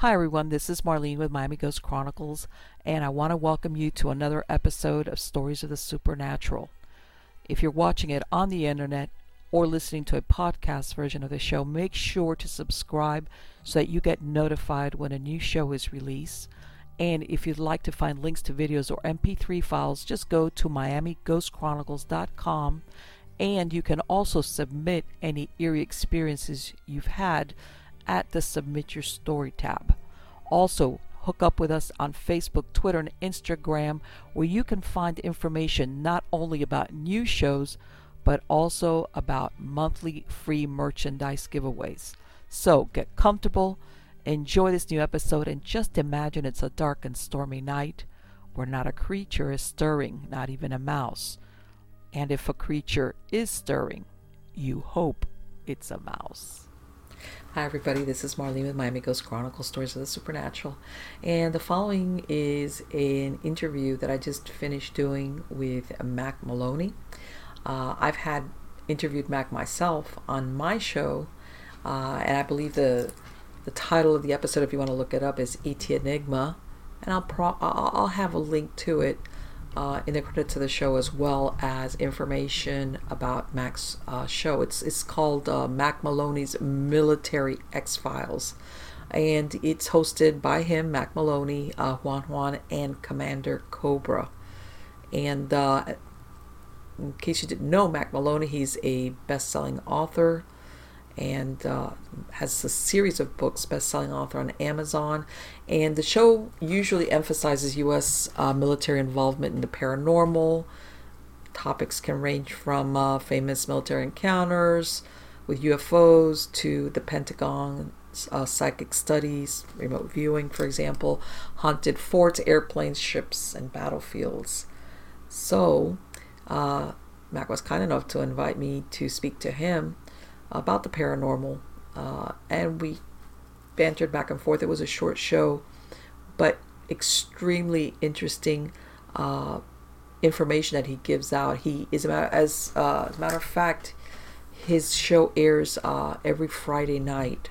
Hi, everyone. This is Marlene with Miami Ghost Chronicles, and I want to welcome you to another episode of Stories of the Supernatural. If you're watching it on the internet or listening to a podcast version of the show, make sure to subscribe so that you get notified when a new show is released. And if you'd like to find links to videos or MP3 files, just go to MiamiGhostChronicles.com and you can also submit any eerie experiences you've had at the Submit Your Story tab. Also, hook up with us on Facebook, Twitter, and Instagram, where you can find information not only about new shows, but also about monthly free merchandise giveaways. So get comfortable, enjoy this new episode, and just imagine it's a dark and stormy night where not a creature is stirring, not even a mouse. And if a creature is stirring, you hope it's a mouse. Hi, everybody. This is Marlene with Miami Ghost Chronicles Stories of the Supernatural. And the following is an interview that I just finished doing with Mac Maloney. Uh, I've had interviewed Mac myself on my show, uh, and I believe the the title of the episode, if you want to look it up, is ET Enigma, and I'll pro- I'll have a link to it uh, in the credits of the show as well as information about Mac's uh, show. It's it's called uh, Mac Maloney's Military X Files, and it's hosted by him, Mac Maloney, uh, Juan Juan, and Commander Cobra. And uh, in case you didn't know, Mac Maloney, he's a best-selling author and uh, has a series of books, best-selling author on Amazon. And the show usually emphasizes U.S. Uh, military involvement in the paranormal. Topics can range from uh, famous military encounters with UFOs to the Pentagon, uh, psychic studies, remote viewing, for example, haunted forts, airplanes, ships, and battlefields. So, uh, Mac was kind enough to invite me to speak to him about the paranormal, uh, and we bantered back and forth. It was a short show, but extremely interesting uh, information that he gives out. He is as uh, as a matter of fact, his show airs uh, every Friday night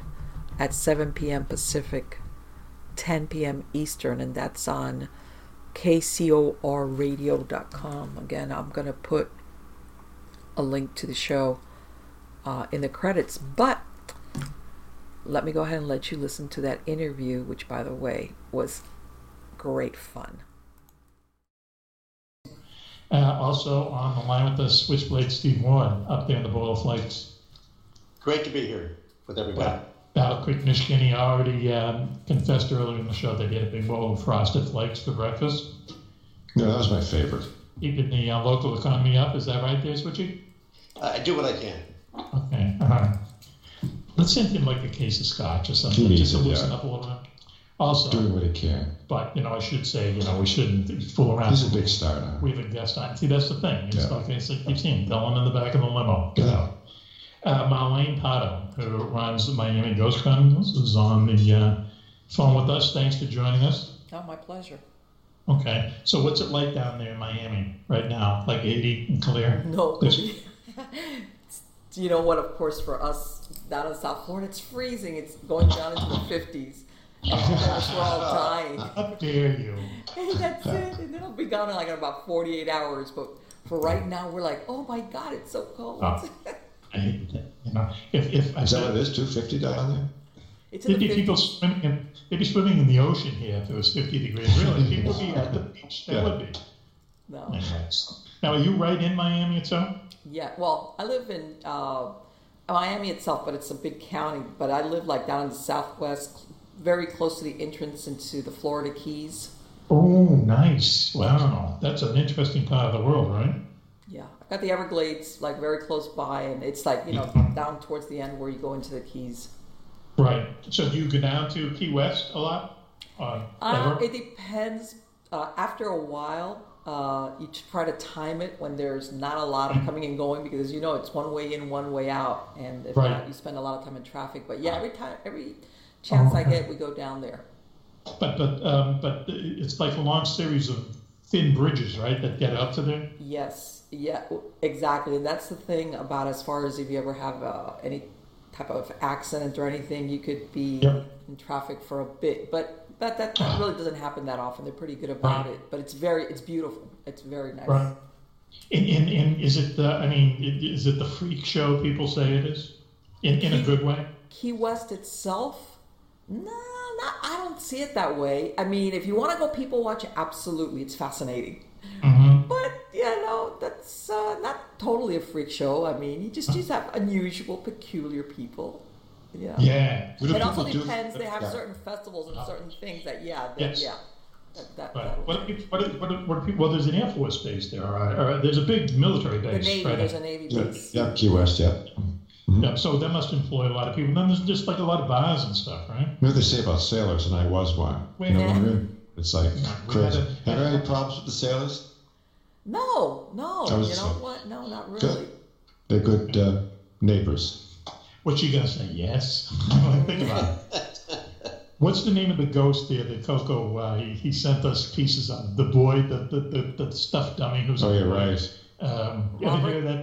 at 7 p.m. Pacific, 10 p.m. Eastern, and that's on kcorradio.com. Again, I'm gonna put a link to the show uh, in the credits. But let me go ahead and let you listen to that interview, which, by the way, was great fun. Uh, also on the line with us, Switchblade Steve Moore up there in the Bowl of Flakes. Great to be here with everybody. Battle Creek, Michigan. He already um, confessed earlier in the show that he had a big bowl of frosted flakes for breakfast. No, that was my favorite. Keeping the uh, local economy up. Is that right there, Switchy? I do what I can. Okay. Let's send him like a case of scotch or something, just to needs it, loosen yeah. up a little bit. Also, Doing what he can. but you know, I should say, you know, we shouldn't fool around. He's a big star now. We have a guest on. See, that's the thing. It's Yeah. like I said, keep seeing Dylan in the back of the limo. Get out. Uh, Marlene Pardo, who runs the Miami Ghost Chronicles, is on the uh, phone with us. Thanks for joining us. Oh, my pleasure. Okay, so what's it like down there in Miami right now? Like 80 and clear? No. This- you know what? Of course, for us down in South Florida, it's freezing. It's going down into the 50s. And of course, we're all dying. How dare you? And that's it. And it'll be gone in like in about 48 hours. But for right now, we're like, oh my God, it's so cold. Oh. I hate that. You know, if if I Is that what it is? Two fifty down there? it's in there'd the be people swimming, in, they'd be swimming in the ocean here if it was 50 degrees. Really, people would be at the beach. They Yeah. would be. No. Anyways. Now, are you right in Miami itself? Yeah, well, I live in uh, Miami itself, but it's a big county. But I live like down in the southwest, very close to the entrance into the Florida Keys. Oh, nice. Wow. That's an interesting part of the world, right? Yeah, I've got the Everglades like very close by, and it's like you know down towards the end where you go into the Keys. Right. So do you go down to Key West a lot? Uh, Uh, it depends. Uh, after a while, uh, you try to time it when there's not a lot of coming and going because you know it's one way in, one way out, and if Right. not, you spend a lot of time in traffic. But yeah, every time, every chance I get, we go down there. But but um, but it's like a long series of thin bridges, right, that get up to there. Yes, yeah, exactly. And that's the thing about as far as if you ever have uh, any type of accident or anything, you could be Yep. in traffic for a bit. But that, that really doesn't happen that often. They're pretty good about Right. it. But it's very it's beautiful. It's very nice. Right. And, and, and is it the, I mean, is it the freak show people say it is? In, in a good way? Key West itself, no, not, I don't see it that way. I mean, if you want to go people watch, absolutely, it's fascinating. Mm-hmm. But you know, that's uh, not totally a freak show. I mean, you just just have unusual, peculiar people. Yeah. Yeah. It also depends. They have Yeah. certain festivals and certain things that, yeah, that, Yes. yeah, that, that, Right. that- What, are what, are- what, are- what well, there's an Air Force base there, or, or there's a big military the base. Navy. right? There's a Navy Yeah, base. yeah, Key West, yeah. Yeah, so that must employ a lot of people. And Then there's just like a lot of bars and stuff, right? You know what they say about sailors, and I was one. Wait, you know what I mean? It's like we crazy. had a- Have you had any problems with the sailors? No, no, you know what? No, not really. Good. They're good uh, neighbors. What you gonna say? Yes. Think about it. What's the name of the ghost there that Coco? Uh, he, he sent us pieces of the boy, the the, the, the stuffed dummy who's. Oh, yeah, right. Um, you Robert? hear that?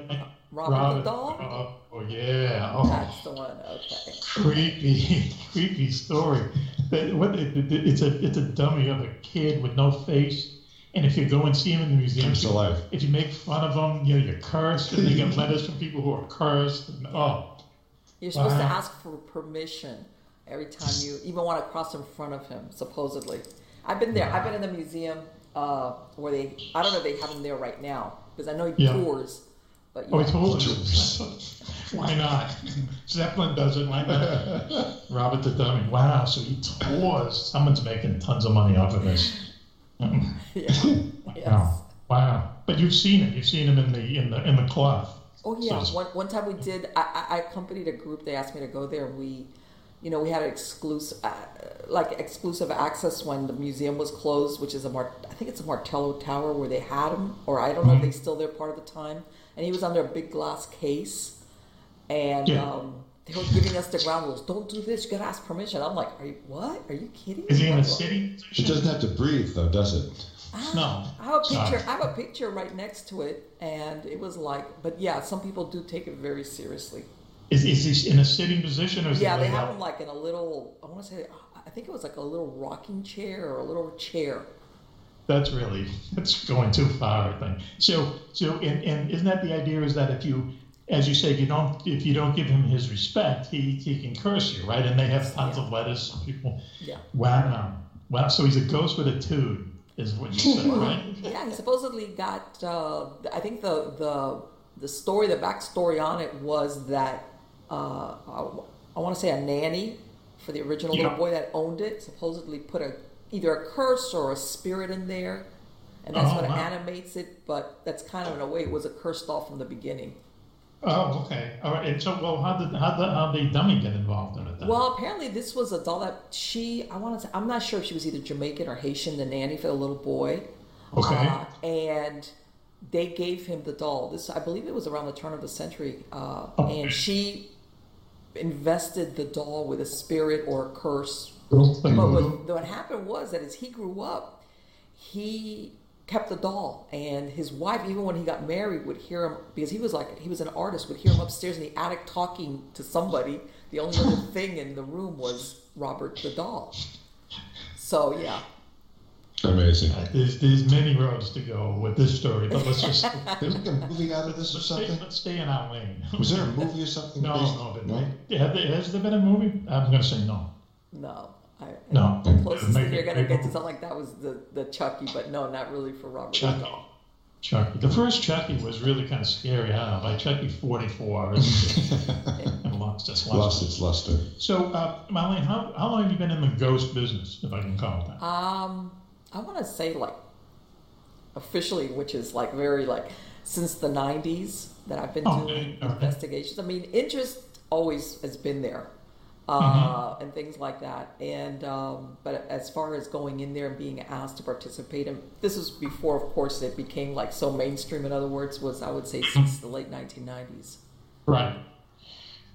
Robert, the doll. Oh, oh, yeah. Oh, That's the one. Okay. creepy, creepy story. That- what it, it- it's a it's a dummy of a kid with no face, and if you go and see him in the museum, Comes to life. if you make fun of them, you know you're cursed, and they get letters from people who are cursed. And, oh, You're supposed to ask for permission every time you even want to cross in front of him. Supposedly, I've been there. I've been in the museum uh, where they. I don't know if they have him there right now because I know he Yeah. tours. But oh, he told us. Why not? Zeppelin does it. Why not? Robert the Dummy. Wow. So he tours. Someone's making tons of money off of this. yeah. Yes. Wow. Wow. But you've seen it. You've seen him in the in the in the cloth. Oh yeah, So- one, one time we did. I, I I accompanied a group. They asked me to go there. We, you know, we had exclusive, uh, like exclusive access when the museum was closed, which is a Mar- I think it's a Martello Tower where they had him, or I don't know if they still there part of the time. And he was under a big glass case, and Yeah. um, they were giving us the ground rules. Don't do this. You gotta ask permission. I'm like, are you what? Are you kidding? Is he in me? a city? It doesn't have to breathe, though, does it? Ah, no. I have a Sorry. picture. I have a picture right next to it, and it was like, but yeah, some people do take it very seriously. Is, is he in a sitting position or is Yeah, they have him like in a little. I want to say, I think it was like a little rocking chair or a little chair. That's really that's going too far, I think. So so and, and isn't that the idea is that if you as you say, if you don't if you don't give him his respect, he, he can curse you, right? And they have tons Yeah. of letters people. Yeah, Wow. Wow. So he's a ghost with a tune, is what you said, right? yeah. He supposedly got. Uh, I think the the the story, the backstory on it was that uh, I, I want to say a nanny for the original Yeah. little boy that owned it supposedly put a either a curse or a spirit in there, and that's Oh, what wow. animates it. But that's kind of in a way it was a cursed doll from the beginning. Oh, okay. All right. And so well how did how the how the dummy get involved in it then? Well, apparently this was a doll that she, I want to say, I'm not sure if she was either Jamaican or Haitian, the nanny for the little boy. Okay. Uh, and they gave him the doll. This, I believe it was around the turn of the century. Uh, Okay. And she invested the doll with a spirit or a curse. But what, what happened was that as he grew up, he kept the doll, and his wife, even when he got married, would hear him because he was like he was an artist, would hear him upstairs in the attic talking to somebody. The only other thing in the room was Robert the doll. So yeah, Amazing. there's there's many roads to go with this story, but let's just They make a movie out of this or let's stay, something? let's stay in our lane. Was there a movie or something? No, based- no, but no? Have there, has there been a movie? I'm going to say no. no, I, No. The closest Maybe- thing you're gonna get to something like that was the the Chucky, but no, not really for Robert Chucky. the. Chucky. The first Chucky was really kind of scary. I don't know, like Chucky 44 and, and lost just Lost lost. its luster. So, uh, Marlene, how, how long have you been in the ghost business, if I can call it that? Um, I want to say like officially, which is like very like since the '90s that I've been Oh, doing okay, okay. investigations. I mean, interest always has been there, uh, and things like that. And um, but as far as going in there and being asked to participate, and this was before, of course, it became like so mainstream. In other words, was I would say since the late 1990s. Right.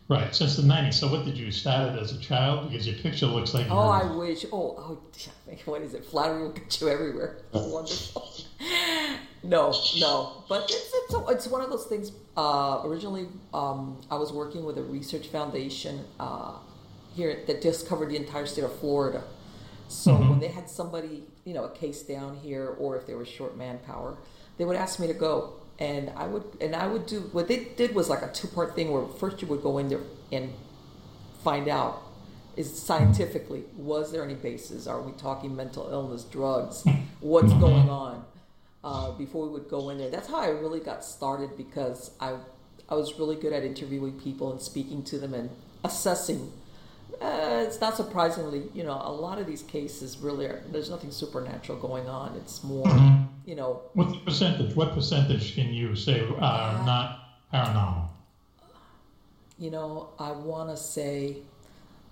Right, since the 90s. So, what did you start it as a child? Because your picture looks like Oh, I wish. Oh, oh, what is it? Flattery will get you everywhere. Wonderful. no, no. But it's it's, it's one of those things. Uh, originally, um, I was working with a research foundation uh, here that just covered the entire state of Florida. So Mhm. when they had somebody, you know, a case down here, or if they were short manpower, they would ask me to go, and I would and I would do what they did was like a two part thing where first you would go in there and find out is scientifically was there any basis are we talking mental illness drugs? What's going on? Uh, before we would go in there. That's how i really got started because i i was really good at interviewing people and speaking to them and assessing uh, it's not surprisingly you know a lot of these cases really are there's nothing supernatural going on. It's more Mhm. you know. What the percentage? What percentage can you say are not paranormal? you know i want to say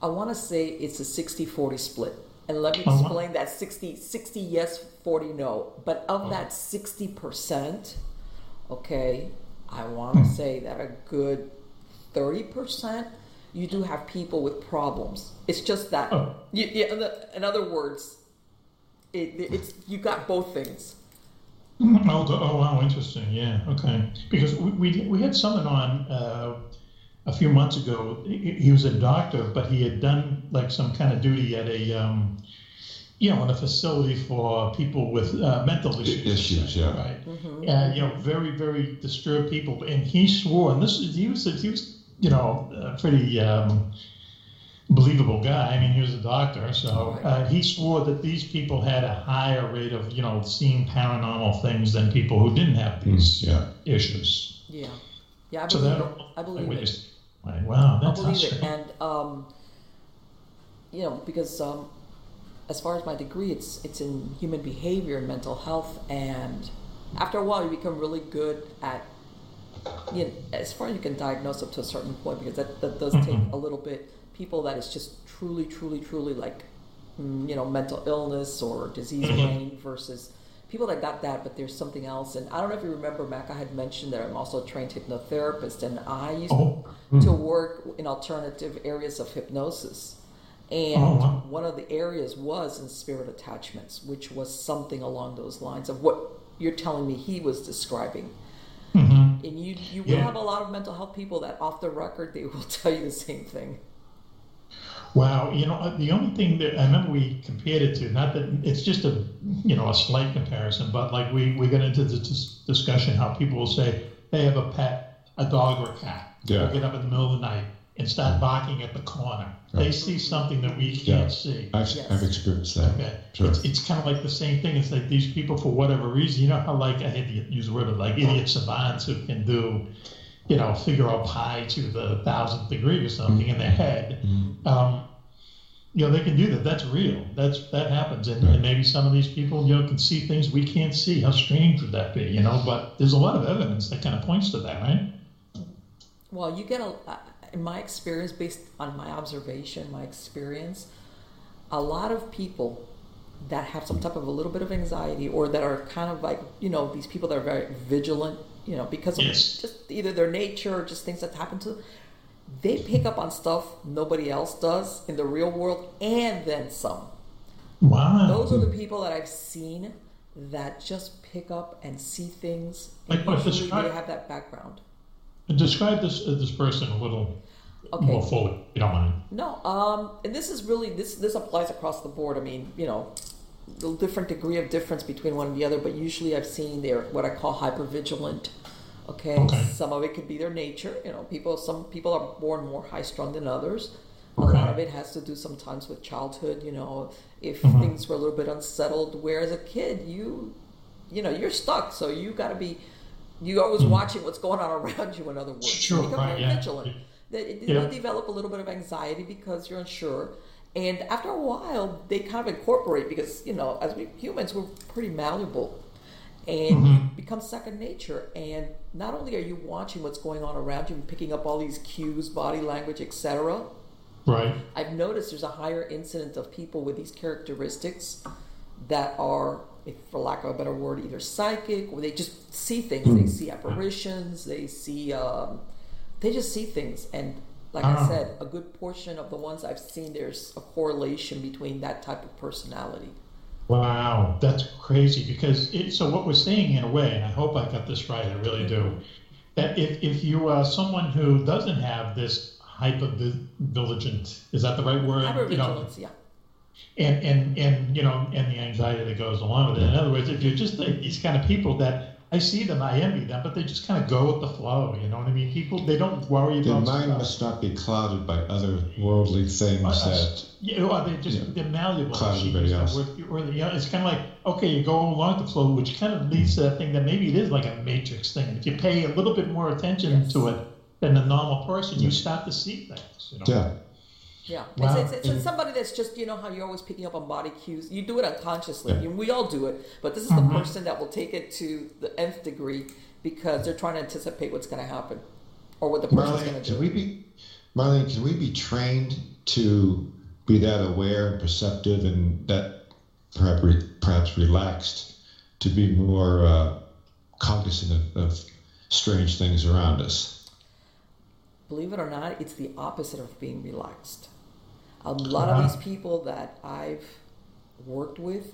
i want to say it's a 60-40 split. And let me Oh, explain that 60 60 yes 40 no. But of that 60% okay i want to say that a good 30% you do have people with problems it's just that Oh. you, yeah, in, other words it, it's you got both things. Oh, oh, wow, interesting. Yeah, okay. Because we we, we had someone on uh, a few months ago. He, he was a doctor, but he had done like some kind of duty at a um, you know in a facility for people with uh, mental issues. Issues, yeah. Right. Mm-hmm. And you know, very very disturbed people. And he swore, and this is he was he was you know a pretty. Um, believable guy. I mean, he was a doctor, so uh, he swore that these people had a higher rate of, you know, seeing paranormal things than people who didn't have these Yeah. issues. yeah yeah i So believe that, it i believe we it like, wow, I that's believe that's it, and um, you know, because um, as far as my degree, it's it's in human behavior and mental health, and after a while, you become really good at. You know, as far as you can diagnose up to a certain point, because that, that does take Mhm. a little bit. People that is just truly, truly, truly like, mm, you know, mental illness or disease Mhm. brain versus people that got that, but there's something else. And I don't know if you remember, Mac, I had mentioned that I'm also a trained hypnotherapist, and I used Oh, to work in alternative areas of hypnosis. And Oh, wow. one of the areas was in spirit attachments, which was something along those lines of what you're telling me he was describing. And you, you will Yeah. have a lot of mental health people that, off the record, they will tell you the same thing. Wow, you know, uh, the only thing that I remember we compared it to, not that it's just a, you know, a slight comparison, but like we, we got into this dis- discussion how people will say they have a pet, a dog or a cat. Yeah. They'll get up in the middle of the night and start barking at the corner. They see something that we can't see. I've, Yes. I've experienced that. Okay. Sure. It's, it's kind of like the same thing. It's like these people, for whatever reason, you know how like I hate to use the word, but like idiot savants who can do, you know, figure out pi to the thousandth degree or something in their head. Mhm. Um, you know, they can do that. That's real. That's that happens, and, Right. and maybe some of these people, you know, can see things we can't see. How strange would that be? You know, but there's a lot of evidence that kind of points to that, right? Well, you get a, uh, in my experience, based on my observation, my experience, a lot of people that have some type of a little bit of anxiety or that are kind of like, you know, these people that are very vigilant, you know, because of Yes. just either their nature or just things that happen to them, they pick up on stuff nobody else does in the real world and then some. Wow. Those are the people that I've seen that just pick up and see things. Like And usually describe- they have that background. Describe this uh, this person a little Okay. more fully, you don't mind. No, um, and this is really this this applies across the board. I mean, you know, the different degree of difference between one and the other, but usually I've seen they're what I call hypervigilant. Okay? Okay. some of it could be their nature. You know, people some people are born more high strung than others. Okay. A lot of it has to do sometimes with childhood. You know, if Mhm. things were a little bit unsettled, where as a kid you, you know, you're stuck, so you got to be. You're always watching what's going on around you. In other words, Sure, you become right, very yeah. vigilant. They, they Yeah. develop a little bit of anxiety because you're unsure. And after a while, they kind of incorporate because, you know, as we humans, we're pretty malleable. And Mhm. it becomes second nature. And not only are you watching what's going on around you and picking up all these cues, body language, etc., Right. I've noticed there's a higher incidence of people with these characteristics that are, if for lack of a better word, either psychic or they just see things. They see apparitions. They see, um, they just see things. And like I Ah. said, a good portion of the ones I've seen, there's a correlation between that type of personality. Wow, that's crazy because it, so what we're saying in a way, and I hope I got this right, I really do, that if, if you are someone who doesn't have this hypervigilant, is that the right word? You know, yeah. and, and, and, you know, and the anxiety that goes along with it. In other words, if you're just these kind of people that I see them, I envy them, but they just kind of go with the flow. You know what I mean? People, they don't worry Their about Their mind stuff. must not be clouded by other worldly things Uh, that. Yeah, or they just Yeah. they're malleable. Cloud everybody else. word, Or, you know, it's kind of like okay, you go along the flow, which kind of leads to that thing that maybe it is like a matrix thing. If you pay a little bit more attention Yes. to it than the normal person, you start to see things. You know? Yeah. Yeah, Wow. it's, it's, it's somebody that's just you know how you're always picking up on body cues. You do it unconsciously. Yeah. We all do it, but this is the person that will take it to the nth degree because they're trying to anticipate what's going to happen or what the person's going to can we be, Marlene, can we be trained to be that aware and perceptive and that perhaps, perhaps relaxed to be more uh, cognizant of, of strange things around us? Believe it or not, it's the opposite of being relaxed. A lot Wow. of these people that I've worked with,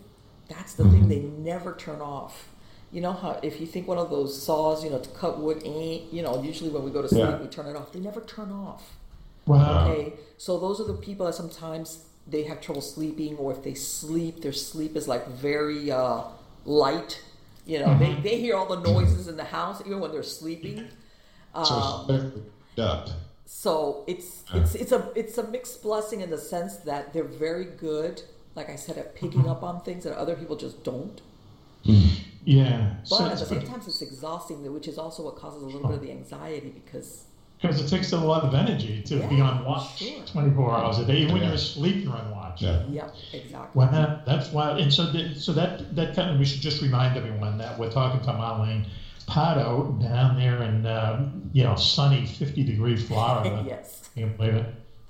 that's the thing they never turn off. You know how if you think one of those saws, you know, to cut wood, you know, usually when we go to sleep, Yeah. we turn it off. They never turn off. Wow. Okay, so those are the people that sometimes they have trouble sleeping, or if they sleep, their sleep is like very uh, light. You know, they, they hear all the noises in the house even when they're sleeping. So Um, better up. So it's it's it's a it's a mixed blessing in the sense that they're very good, like I said, at picking up on things that other people just don't. Hmm. Yeah. But at the same time, it's exhausting, which is also what causes a little bit of the anxiety because because it takes a lot of energy to be on watch sure. 24 hours a day. Even when you're asleep, you're on watch. Yeah. yeah, exactly. Well, that, that's why, and so that, so that that kind of we should just remind everyone that we're talking to Marlene Pardo down there in uh, you know sunny 50 degree Florida. yes. Can you believe it?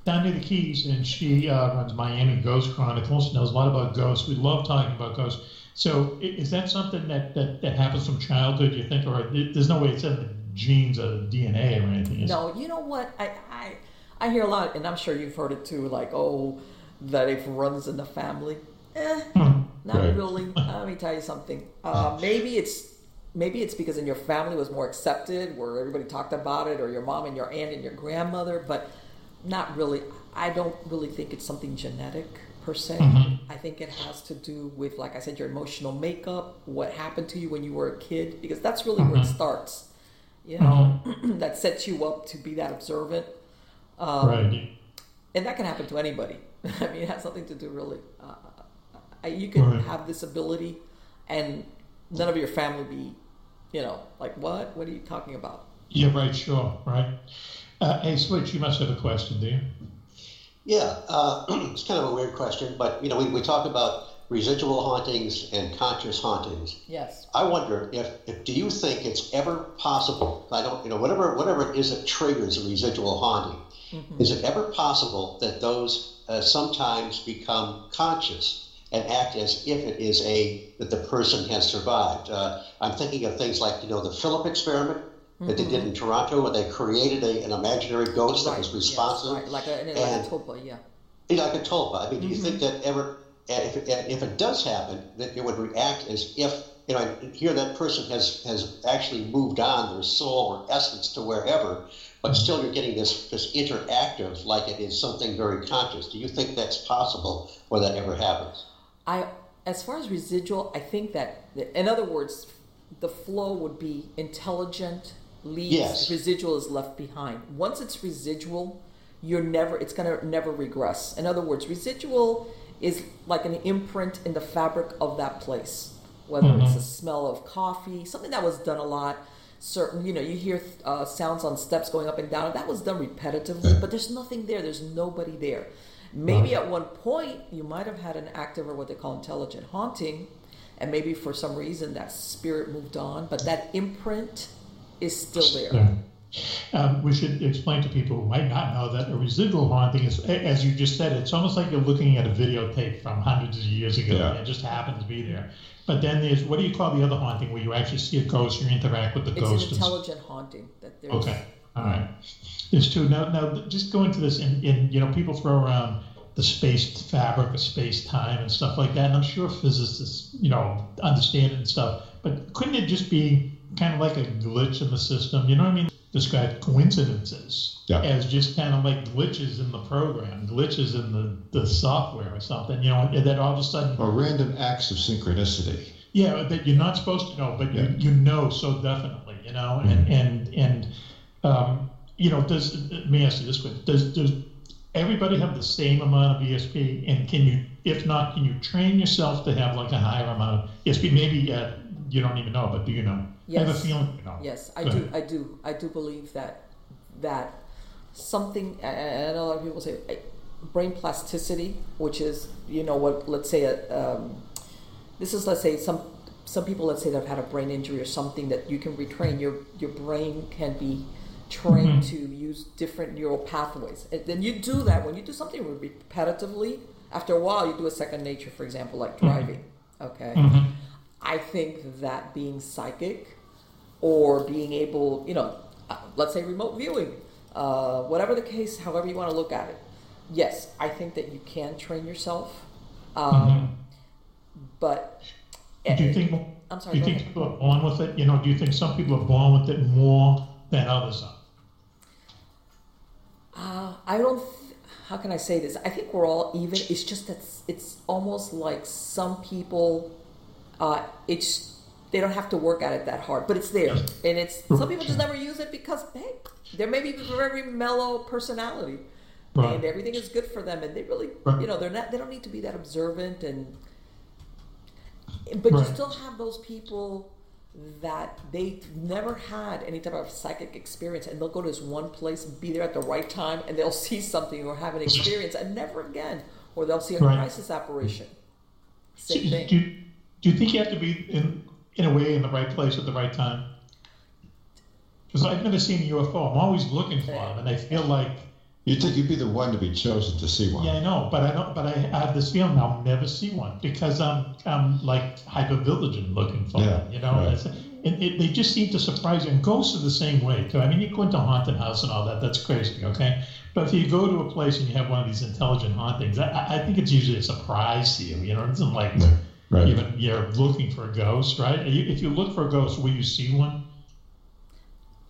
Down near the Keys, and she uh, runs Miami Ghost Chronicles. Knows a lot about ghosts. We love talking about ghosts. So, is that something that, that, that happens from childhood? You think, or it, there's no way it's in the genes or DNA or anything? No, you know what? I, I I hear a lot, and I'm sure you've heard it too. Like, oh, that it runs in the family. Eh, Hmm. not Right. really. Let me tell you something. Uh, maybe it's maybe it's because in your family was more accepted, where everybody talked about it, or your mom and your aunt and your grandmother. But not really. I don't really think it's something genetic per se. Mm-hmm. I think it has to do with, like I said, your emotional makeup, what happened to you when you were a kid, because that's really where it mm-hmm. starts. You know, mm-hmm. that sets you up to be that observant. Um, right. and that can happen to anybody. I mean, it has nothing to do really. Uh, uh, uh you can Right. have this ability, and none of your family be, you know, like what? What are you talking about? Yeah, right. Sure. Right. Uh, hey, Switch, you must have a question, do you? Yeah, uh, it's kind of a weird question, but you know, we, we talk about residual hauntings and conscious hauntings. Yes. I wonder if, if do you think it's ever possible? I don't, you know, whatever whatever it is that triggers a residual haunting, is it ever possible that those uh, sometimes become conscious and act as if it is a that the person has survived? Uh, I'm thinking of things like you know the Philip experiment that they did in mm-hmm. Toronto, where they created a, an imaginary ghost that was yes, responsive. right. Like a, like and- a tulpa, yeah. like a tulpa. I mean, do you mm-hmm. think that ever, uh, if it, if it does happen, that it would react as if, you know, here that person has, has actually moved on, their soul or essence to wherever, but still you're getting this, this interactive, like it is something very conscious. Do you think that's possible, or that ever happens? I, as far as residual, I think that, in other words, the flow would be intelligent, leaves, Yes. residual is left behind. Once it's residual, you're never, it's going to never regress. In other words, residual is like an imprint in the fabric of that place, whether it's the smell of coffee, something that was done a lot. Certain, you know, you hear uh, sounds on steps going up and down. That was done repetitively, but there's nothing there. There's nobody there. Maybe at one point you might have had an active or what they call intelligent haunting, and maybe for some reason that spirit moved on, but that imprint is still there. Yeah. Um, we should explain to people who might not know that a residual haunting is, as you just said, it's almost like you're looking at a videotape from hundreds of years ago. Yeah. and It just happens to be there. But then there's what do you call the other haunting where you actually see a ghost, you interact with the It's ghost. an and- intelligent haunting that there's. Okay, all right. There's two. Now, now, just go into this. In, in you know, people throw around the space fabric of space time and stuff like that. And I'm sure physicists, you know, understand it and stuff. But couldn't it just be kind of like a glitch in the system? You know what I mean? Describe coincidences Yeah. as just kind of like glitches in the program, glitches in the, the software or something, you know, and then all of a sudden, Or random acts of synchronicity. yeah, that you're not supposed to know, but Yeah. you, you know so definitely, you know, and, mm-hmm. and, and, um, you know, does, let me ask you this question, does, does everybody have the same amount of ESP? And can you, if not, can you train yourself to have like a higher amount of ESP? Maybe, uh, you don't even know, but do you know? I have a Yes. feeling you know. Yes, I Go do. ahead. I do. I do believe that that something. and- a lot of people say eh, brain plasticity, which is you know what? Let's say a, um, this is let's say some some people let's say that have had a brain injury or something that you can retrain. Your your brain can be trained to use different neural pathways. And then you do that when you do something repetitively. After a while, you do a second nature. For example, like driving. Okay. I think that being psychic or being able, you know, uh, let's say remote viewing, uh, whatever the case, however you want to look at it. Yes, I think that you can train yourself, um, but Do you think, I'm sorry. do you think ahead. people are born with it? You know, do you think some people are born with it more than others are? Uh, I don't. Th- how can I say this? I think we're all even. It's just that it's, it's almost like some people. Uh, it's they don't have to work at it that hard, but it's there, and it's some people just never use it because hey, there may be a very mellow personality, Right. and everything is good for them, and they really, Right. you know, they're not. They don't need to be that observant, and but you still have those people that they never had any type of psychic experience and they'll go to this one place and be there at the right time and they'll see something or have an experience and never again or they'll see a Right. crisis apparition same do, thing do, do you think you have to be in in a way in the right place at the right time? Because I've never seen a UFO. I'm always looking for them, and I feel like You'd think you'd be the one to be chosen to see one. yeah, I know, but I don't. But I have this feeling I'll never see one because I'm I'm like hyper vigilant looking for Yeah, them. You know, right. And it, they just seem to surprise you. And ghosts are the same way too. I mean, you go into a haunted house and all that. That's crazy, okay? But if you go to a place and you have one of these intelligent hauntings, I, I- I think it's usually a surprise to you. You know, it isn't like Right. Right. even you're looking for a ghost, right? If you look for a ghost, will you see one?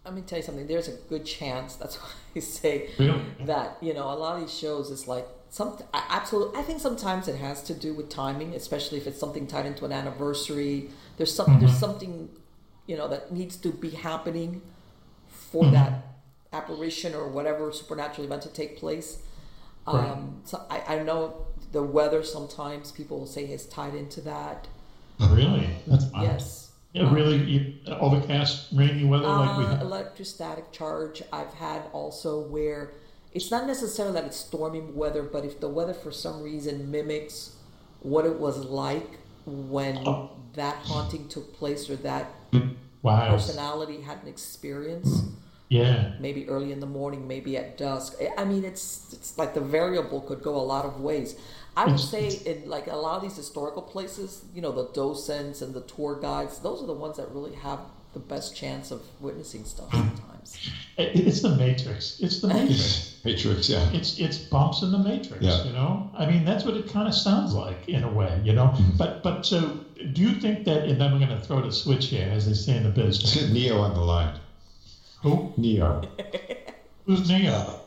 Let me tell you something there's a good chance that's why i say Really? that you know a lot of these shows is like some I, absolutely i think sometimes it has to do with timing especially if it's something tied into an anniversary there's some there's something you know that needs to be happening for that apparition or whatever supernatural event to take place Right. um, so I, I know the weather sometimes people will say is tied into that Really? That's odd. yes Yeah, really overcast, rainy weather like we Uh, have. electrostatic charge I've had also where it's not necessarily that it's stormy weather, but if the weather for some reason mimics what it was like when Oh. that haunting took place or that Wow. personality had an experience, Yeah. maybe early in the morning, maybe at dusk. I- I mean, it's it's like the variable could go a lot of ways. I would say in like a lot of these historical places, you know, the docents and the tour guides, those are the ones that really have the best chance of witnessing stuff sometimes. It, it's the Matrix. It's the Matrix. Matrix, yeah. it's it's bumps in the Matrix. Yeah. You know. I mean, that's what it kind of sounds like in a way. You know. Mm-hmm. But but so do you think that? And then we're going to throw the switch here, as they say in the business. get Neo on the line. Who? Neo. Who's Neo?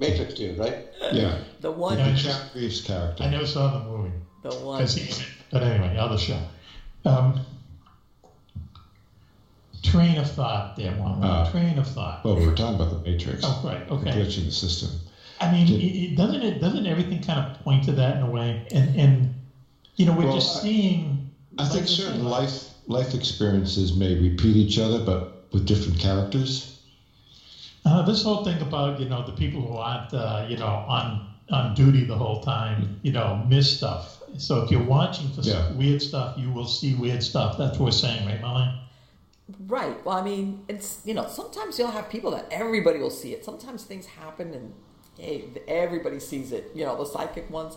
Matrix dude, right? Yeah. The one, Yeah. John Reeves character. I never saw the movie. the one. 'Cause he- but anyway, other show. Um, train of thought there, one Uh, train of thought. Well, we were talking about the Matrix. Oh, right. The Okay. glitch in the system. I mean, it, it, doesn't it? Doesn't everything kind of point to that in a way? And and you know, we're Well, just I- seeing. I think like certain life life experiences may repeat each other, but with different characters. Uh, this whole thing about you know the people who aren't uh, you know on on duty the whole time, you know, miss stuff. So if you're watching for some Yeah. weird stuff, you will see weird stuff. That's what we're saying, right, Molly? Right. Well, I mean, it's you know, sometimes you'll have people that everybody will see it. Sometimes things happen and hey, everybody sees it. You know, the psychic ones.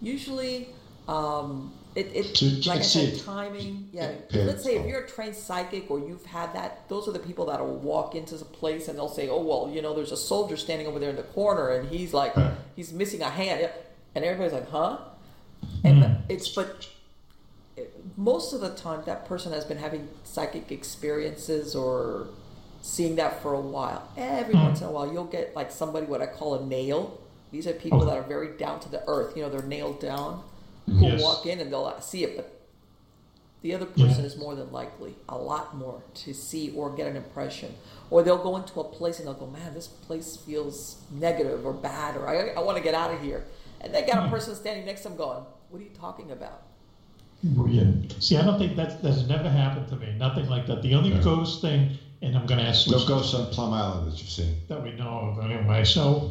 Usually, um, it, it like I said, timing. Yeah. Let's say if you're a trained psychic or you've had that, those are the people that will walk into the place and they'll say, "Oh well, you know, there's a soldier standing over there in the corner and he's like, Right. he's missing a hand." Yeah, and everybody's like, "Huh?" And it's but most of the time that person has been having psychic experiences or seeing that for a while. Every Mm. once in a while, you'll get like somebody what I call a nail. These are people that are very down to the earth. You know, they're nailed down. Who Yes. walk in and they'll uh, see it, but the other Yeah. person is more than likely a lot more to see or get an impression. Or they'll go into a place and they'll go, man, this place feels negative or bad, or I, I want to get out of here. And they got a person standing next to them going, what are you talking about? Brilliant. See, I don't think that's that's never happened to me. Nothing like that. The only Yeah. ghost thing, and I'm going to ask No Switch ghosts on Plum Island that you've seen. that we know of anyway. So,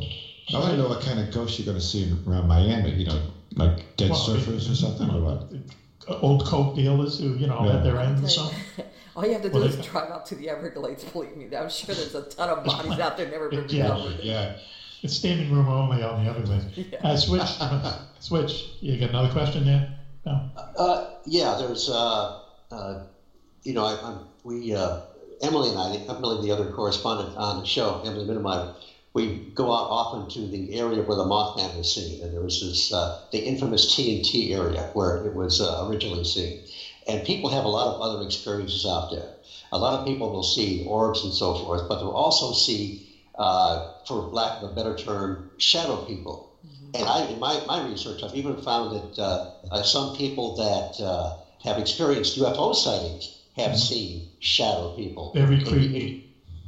I want to know what kind of ghosts you're going to see around Miami. You know, like dead well, surfers or something, or what? Old coke dealers who, you know, Yeah. at their end I'll and stuff. All you have to do Well, is they- drive out to the Everglades, believe me. I'm sure there's a ton of bodies out there never been Yeah. recovered. Yeah. It's standing room only on the other way. Yeah. Uh, switch, switch. You got another question there? No. Uh, yeah, there's, uh, uh, you know, I, I'm, we, uh, Emily and I, Emily, the other correspondent on the show, Emily Mittermeier, we go out often to the area where the Mothman was seen, and there was this, uh, the infamous TNT area where it was uh, originally seen. And people have a lot of other experiences out there. A lot of people will see orbs and so forth, but they'll also see, uh, for lack of a better term, shadow people. And I, in my, my research, I've even found that uh, uh, some people that uh, have experienced UFO sightings have seen shadow people. Very And- creepy.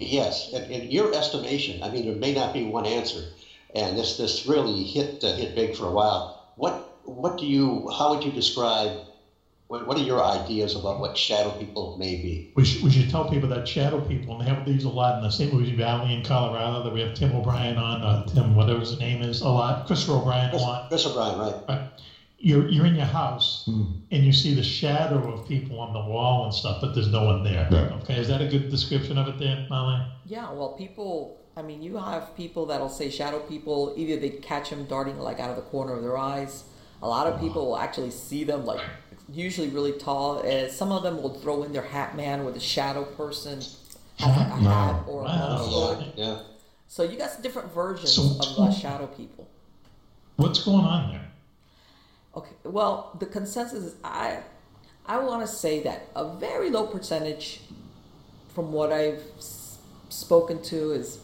Yes, and in your estimation, I mean, there may not be one answer, and this this really hit uh, hit big for a while. What what do you? How would you describe? What, what are your ideas about what shadow people may be? We should, we should tell people that shadow people, and they have these a lot in the San Luis Valley in Colorado, that we have Tim O'Brien on, uh, Tim, whatever his name is, a lot, Christopher O'Brien a Chris, lot. Chris O'Brien, right? Right. You're, you're in your house, Hmm. and you see the shadow of people on the wall and stuff, but there's no one there. Right. Okay, is that a good description of it there, Molly? Yeah, well, people, I mean, you have people that'll say shadow people, either they catch them darting like out of the corner of their eyes. A lot of people will actually see them like usually really tall. Uh, some of them will throw in their hat man with a shadow person has like a hat or a Wow. hood. Yeah. So you got some different versions So- of uh, shadow people. What's going on there? Okay. Well, the consensus is I I want to say that a very low percentage from what I've s- spoken to is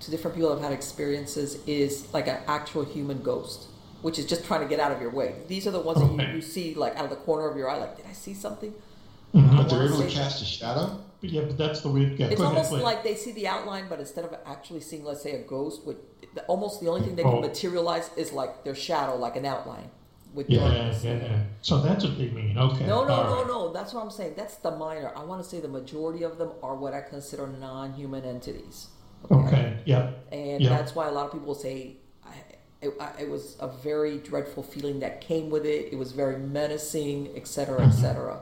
to different people I've had experiences is like an actual human ghost, which is just trying to get out of your way. These are the ones that you, you see like out of the corner of your eye, like, did I see something? Mhm. But they're able to say- cast a shadow? But yeah, but that's the weird. Yeah, It's go ahead, almost please. like they see the outline, but instead of actually seeing, let's say, a ghost, with the, almost the only thing they Oh. can materialize is like their shadow, like an outline with Yeah, darkness. yeah, yeah. So that's what they mean. Okay. No, no, all no, right. no. That's what I'm saying. That's the minor. I want to say the majority of them are what I consider non-human entities. Okay. Yeah. And Yeah. that's why a lot of people say I, it, I, it was a very dreadful feeling that came with it. It was very menacing, et cetera, et cetera.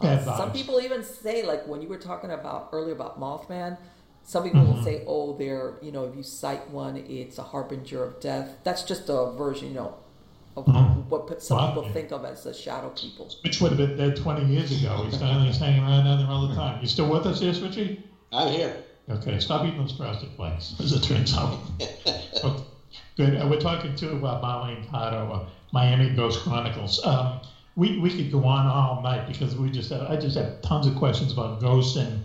Bad Uh, some people even say, like when you were talking about earlier about Mothman, some people will say, "Oh, they're you know, if you sight one, it's a harbinger of death." That's just a version, you know, of Mhm. what pe- some Wow. people think of as the shadow people. Which would have been dead 20 years ago. He's finally he's hanging around down there all the time. You still with us here, Switchy? I'm here. Okay, stop eating those frosted flakes, as it turns out. Okay, Good. Uh, we're talking to uh, Marlene Pardo, uh, Miami Ghost Chronicles. Um, we, we could go on all night because we just have, I just have tons of questions about ghosts and,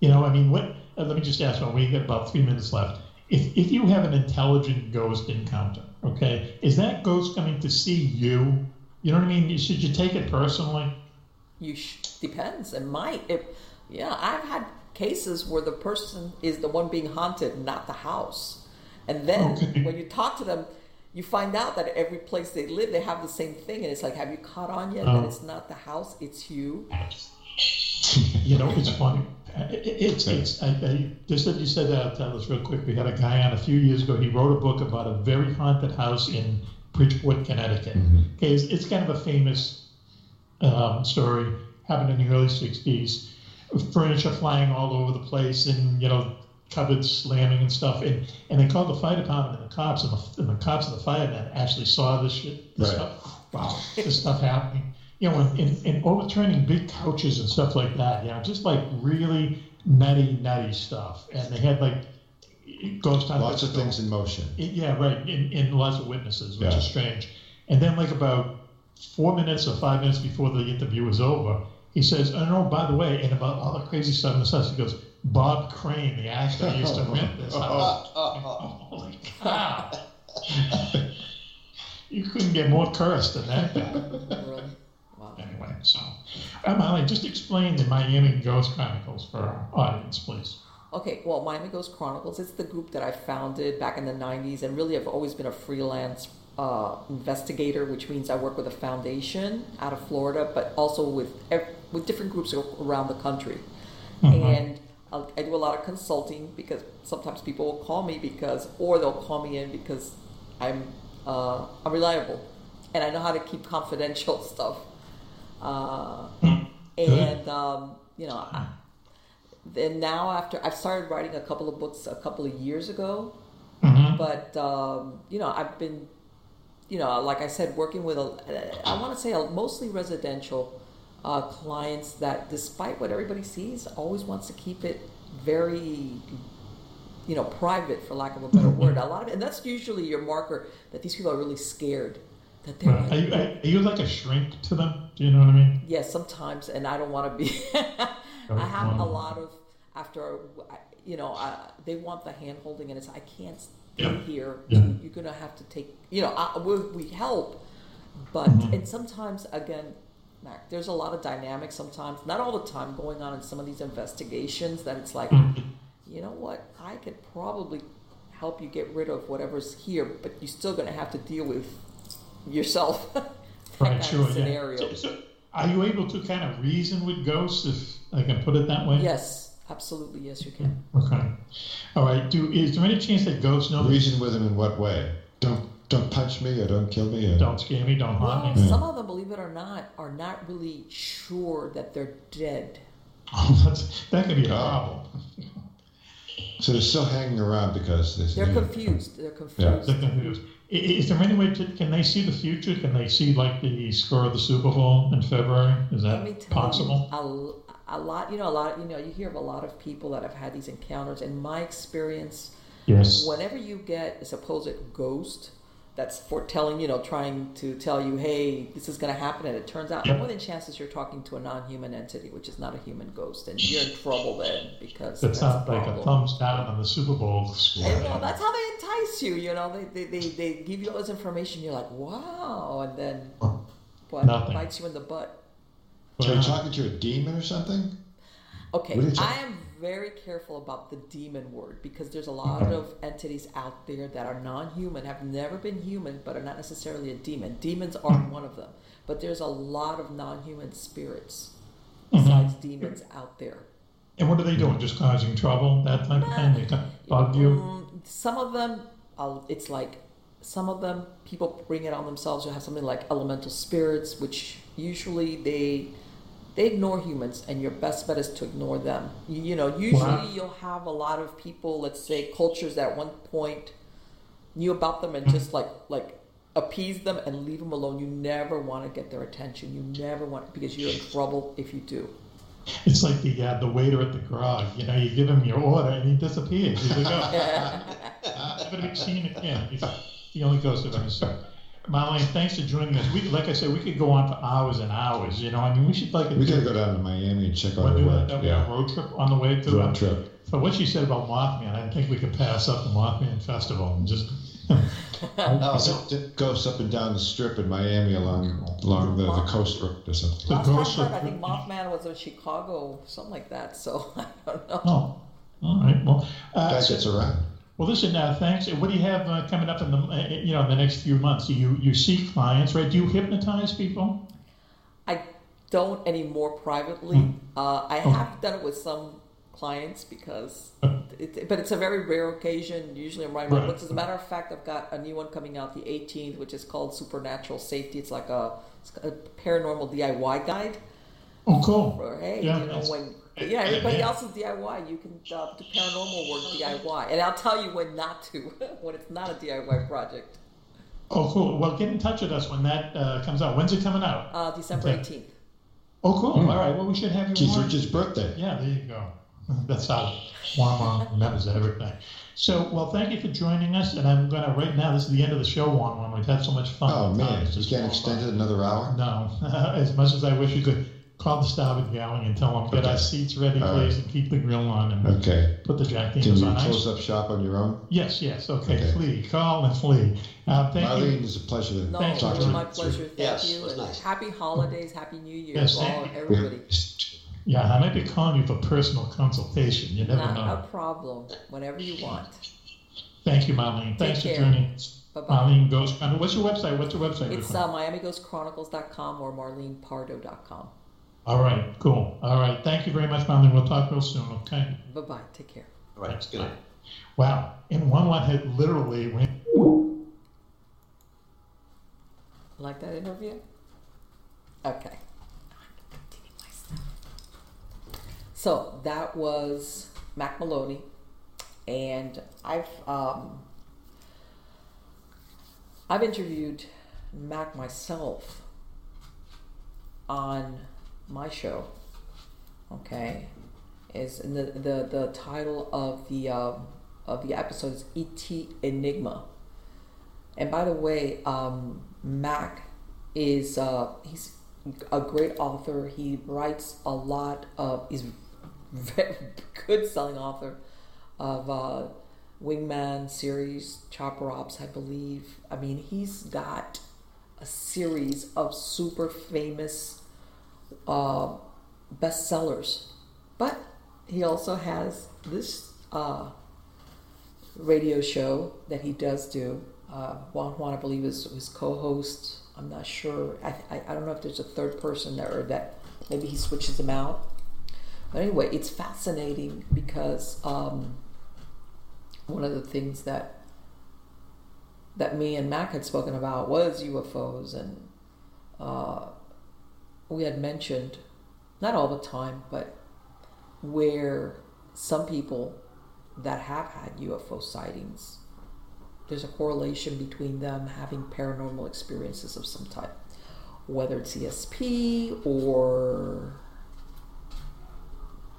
you know, I mean, what? Uh, let me just ask one. We got about three minutes left. If if you have an intelligent ghost encounter, okay, is that ghost coming to see you? You know what I mean? Should you take it personally? You sh- depends. It might. If yeah, I've had cases where the person is the one being haunted, not the house. And then Okay. when you talk to them, you find out that every place they live, they have the same thing, and it's like, have you caught on yet that Oh. it's not the house, it's you? You know, it's funny. It- It's, it's, I, I, just that you said that, I'll tell us real quick. We had a guy on a few years ago, he wrote a book about a very haunted house in Bridgeport, Connecticut. Okay, it's, it's kind of a famous um, story, happened in the early 60s. Furniture flying all over the place and, you know, cupboards slamming and stuff. And, and they called the fire department and the cops, and the, and the cops and the firemen actually saw this shit, this Right. stuff. Wow, this stuff happening you know, in, and, and overturning big couches and stuff like that, you know, just like really nutty, nutty stuff. And they had like ghost hunters. Lots of go- things in motion. Yeah, right, and, and lots of witnesses, which Yeah. is strange. And then, like about four minutes or five minutes before the interview was over, he says, "Oh no, by the way," and about all the crazy stuff in the house, he goes, "Bob Crane, the actor, used to rent this house." Oh Holy cow! you couldn't get more cursed than that guy. Really? Wow. Anyway, so Molly, just explain the Miami Ghost Chronicles for our audience, please. Okay, well, Miami Ghost Chronicles, it's the group that I founded back in the 90s, and really I've always been a freelance uh, investigator, which means I work with a foundation out of Florida, but also with with different groups around the country. And I'll, I do a lot of consulting because sometimes people will call me because, or they'll call me in because I'm uh, I'm reliable, and I know how to keep confidential stuff. Uh, and um, you know, I, then now after I've started writing a couple of books a couple of years ago, Mhm. but um, you know I've been, you know, like I said, working with a, I want to say a, mostly residential uh, clients that, despite what everybody sees, always wants to keep it very, you know, private for lack of a better word. A lot of, it, and that's usually your marker that these people are really scared that they're. Right. Are, you, are you like a shrink to them? Do you know what I mean? Yes, sometimes, and I don't want to be. I have a lot of after, you know, I, they want the hand holding, and it's I can't stay Yeah. here. Yeah. You're gonna have to take, you know, I, we, we help, but Mm-hmm. and sometimes again, Mack, there's a lot of dynamics sometimes, not all the time, going on in some of these investigations that it's like, Mm-hmm. you know what, I could probably help you get rid of whatever's here, but you're still gonna have to deal with yourself. that Right, kind sure. of yeah. scenario. So, so are you able to kind of reason with ghosts, if I can put it that way? Yes, absolutely. Yes, you can. Okay. All right. Do is there any chance that ghosts know? Reason with them in what way? Don't don't punch me or don't kill me. Or, Don't scare me. Don't Well, me. some of them, believe it or not, are not really sure that they're dead. Oh, that's, that could be a problem. So they're still hanging around because they They're confused. They're confused. Yeah. They're confused. Is there any way to, can they see the future? Can they see like the score of the Super Bowl in February? Is that possible? you, a, a lot. You know, a lot. You know, you hear of a lot of people that have had these encounters. In my experience, Yes. whenever you get a supposed ghost that's foretelling, you know, trying to tell you, hey, this is going to happen, and it turns out more than chances you're talking to a non-human entity, which is not a human ghost, and you're in trouble then because it's that's not a like a thumbs down on the Super Bowl score. And, well, that's how they entice you. You know, they, they, they, they give you all this information. You're like, wow, and then what bites you in the butt. So you're talking to a demon or something? Okay, What are you I am very careful about the demon word because there's a lot of entities out there that are non-human, have never been human, but are not necessarily a demon. Demons are one of them, but there's a lot of non-human spirits besides demons out there. And what are they doing? Just causing trouble? That type of thing? They bug you? Mm, some of them, uh, it's like some of them people bring it on themselves. You have something like elemental spirits, which usually they they ignore humans, and your best bet is to ignore them. You, you know, usually Wow. you'll have a lot of people, let's say cultures that at one point knew about them and just like like appease them and leave them alone. You never want to get their attention. You never want because you're in trouble if you do. It's like the uh, the waiter at the grog. You know, you give him your order and he disappears. He's like, oh, never to be seen again. He's the only ghost I've ever seen. Marlene, thanks for joining us. We, like I said, we could go on for hours and hours. You know, I mean, we should like We gotta go down to Miami and check out Wanna her do work. that, that Yeah. road trip on the way to Road trip. For what she said about Mothman, I think we could pass up the Mothman Festival and just. Oh, It it goes up and down the strip in Miami along along the, the coast road or something. The Last time I heard, I think Mothman was in Chicago, something like that. So I don't know. Oh, all right. Well, uh, That so- gets around. Well, listen. Uh, thanks. What do you have uh, coming up in the uh, you know the next few months? Do you you see clients, right? Do you hypnotize people? I don't anymore privately. Uh, I have done it with some clients because, it, but it's a very rare occasion. Usually, I'm writing my Right. books. As a matter of fact, I've got a new one coming out the 18th, which is called Supernatural Safety. It's like a, it's a paranormal DIY guide. Oh, cool. Hey, Yeah, you know that's- when. Yeah, everybody else is DIY. You can uh, do paranormal work DIY, and I'll tell you when not to when it's not a DIY project. Oh, cool. Well, get in touch with us when that uh, comes out. When's it coming out? Uh, December 18th. Oh, cool. All right. Well, we should have you Keith on. Richards' birthday. Yeah, there you go. That's how Juan remembers everything. So, well, thank you for joining us, and I'm gonna right now. This is the end of the show, Juan. When we've had so much fun. Oh Time man, is you just can't extend by. it another hour. No, as much as I wish you could. Call the Starboard Galley and tell them get our seats ready, All please, right. and keep the grill on and Okay. put the Jack Can Daniels you on close ice. up shop on your own? Yes, yes. Okay, Okay. flee. Call and flee. Uh, thank you. Marlene, it's a pleasure to No, Thank it you. talk was my pleasure. Thank Yes, you. it was and nice. Happy holidays, happy New Year Yes, to all thank everybody. Yeah, I might be calling you for personal consultation. You never Not know. a problem. Whenever you want. Thank you, Marlene. Thanks for care. joining. Bye bye. Marlene Ghost. I what's your website? What's your website? It's Rick? uh, MiamiGhostChronicles.com or MarlenePardo.com. All right, cool. All right, thank you very much, Marlene. We'll talk real soon. Okay. Bye bye. Take care. All right, It's good night. Wow. And one one had literally went. Like that interview? Okay. Continue my stuff. So that was Mack Maloney, and I've um, I've interviewed Mack myself on my show. Okay, is and the the the title of the um, of the episode is ET Enigma. And by the way, um, Mack is uh, he's a great author. He writes a lot of he's very good selling author of uh, Wingman series, Chopper Ops, I believe. I mean, he's got a series of super famous uh, bestsellers, but he also has this uh, radio show that he does do. Uh, Juan Juan, I believe, is his co-host. I'm not sure. I, I, I don't know if there's a third person there or that maybe he switches them out. But anyway, it's fascinating because um, one of the things that that me and Mack had spoken about was UFOs, and uh, we had mentioned not all the time, but where some people that have had UFO sightings, there's a correlation between them having paranormal experiences of some type, whether it's ESP or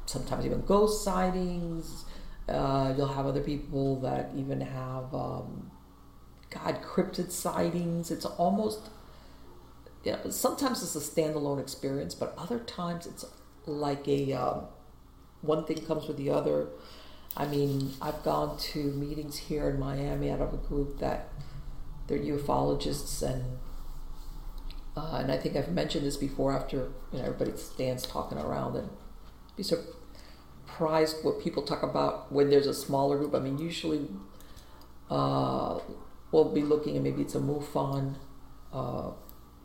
sometimes even ghost sightings. Uh, you'll have other people that even have, um, God, cryptid sightings. It's almost, know, sometimes it's a standalone experience, but other times it's like a um, one thing comes with the other. I mean, I've gone to meetings here in Miami out of a group that they're ufologists, and uh, and I think I've mentioned this before. After you know, everybody stands talking around, and be surprised what people talk about when there's a smaller group. I mean, usually uh, we'll be looking, and maybe it's a MUFON uh,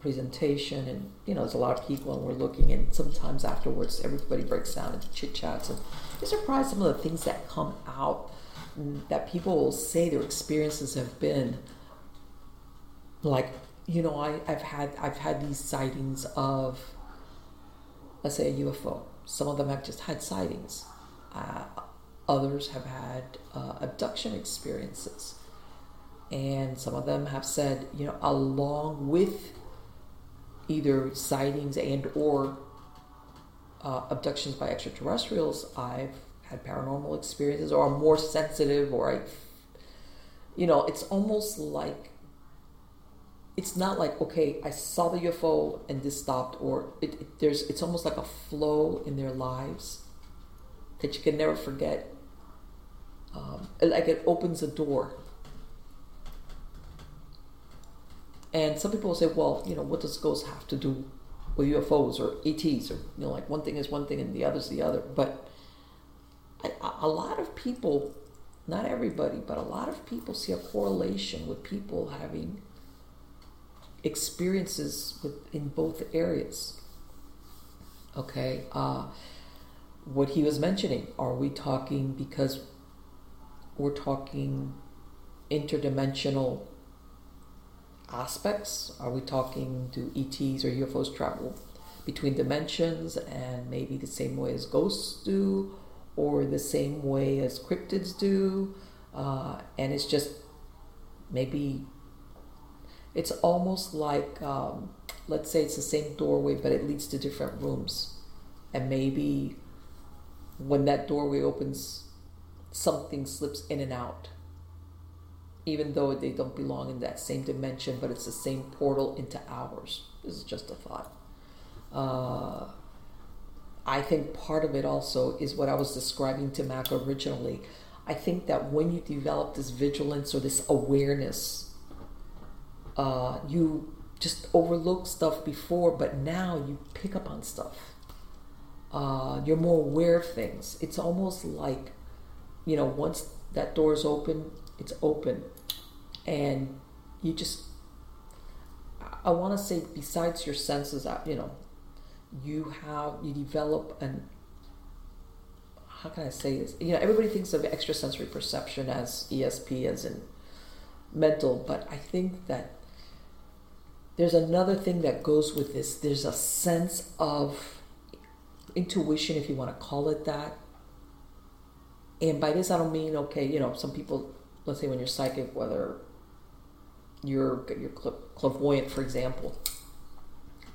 presentation, and you know, there's a lot of people, and we're looking, and sometimes afterwards, everybody breaks down into chit chats, and you're surprised some of the things that come out that people will say their experiences have been. Like you know I, i've had i've had these sightings of let's say a ufo some of them have just had sightings. Uh, others have had uh, abduction experiences. And some of them have said you know along with either sightings and or uh, abductions by extraterrestrials. I've had paranormal experiences or i'm more sensitive or i you know it's almost like it's not like okay i saw the ufo and this stopped or it, it- there's it's almost like a flow in their lives that you can never forget. Um, like it opens a door and some people say well you know what does ghosts have to do with ufos or ets or you know like one thing is one thing and the other's the other but I, a lot of people not everybody but a lot of people see a correlation with people having experiences with, in both areas. Okay, uh, what he was mentioning, are we talking because we're talking interdimensional aspects? Are we talking do ETs or UFOs travel between dimensions and maybe the same way as ghosts do, or the same way as cryptids do? Uh, and it's just maybe it's almost like um, let's say it's the same doorway but it leads to different rooms and maybe when that doorway opens something slips in and out even though they don't belong in that same dimension, but it's the same portal into ours. This is just a thought. Uh, I think part of it also is what I was describing to Mack originally. I think that when you develop this vigilance or this awareness, uh, you just overlook stuff before, but now you pick up on stuff. Uh, you're more aware of things. It's almost like, you know, once that door is open, it's open. And you just i want to say besides your senses uh, you know you have you develop an how can i say this? You know everybody thinks of extrasensory perception as esp as in mental but i think that there's another thing that goes with this. There's a sense of intuition if you want to call it that. And by this i don't mean okay you know some people let's say when you're psychic, whether you're you're clairvoyant, for example,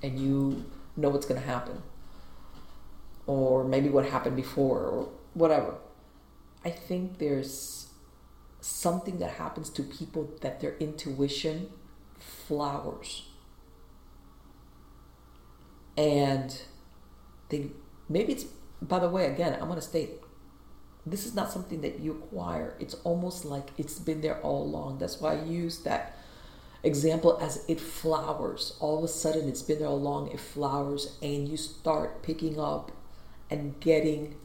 and you know what's going to happen, or maybe what happened before, or whatever. I think there's something that happens to people that their intuition flowers, and they maybe it's. By the way, again, I'm going to state this is not something that you acquire. It's almost like it's been there all along. That's why I use that example as it flowers. All of a sudden, it's been there all along, it flowers, and you start picking up and getting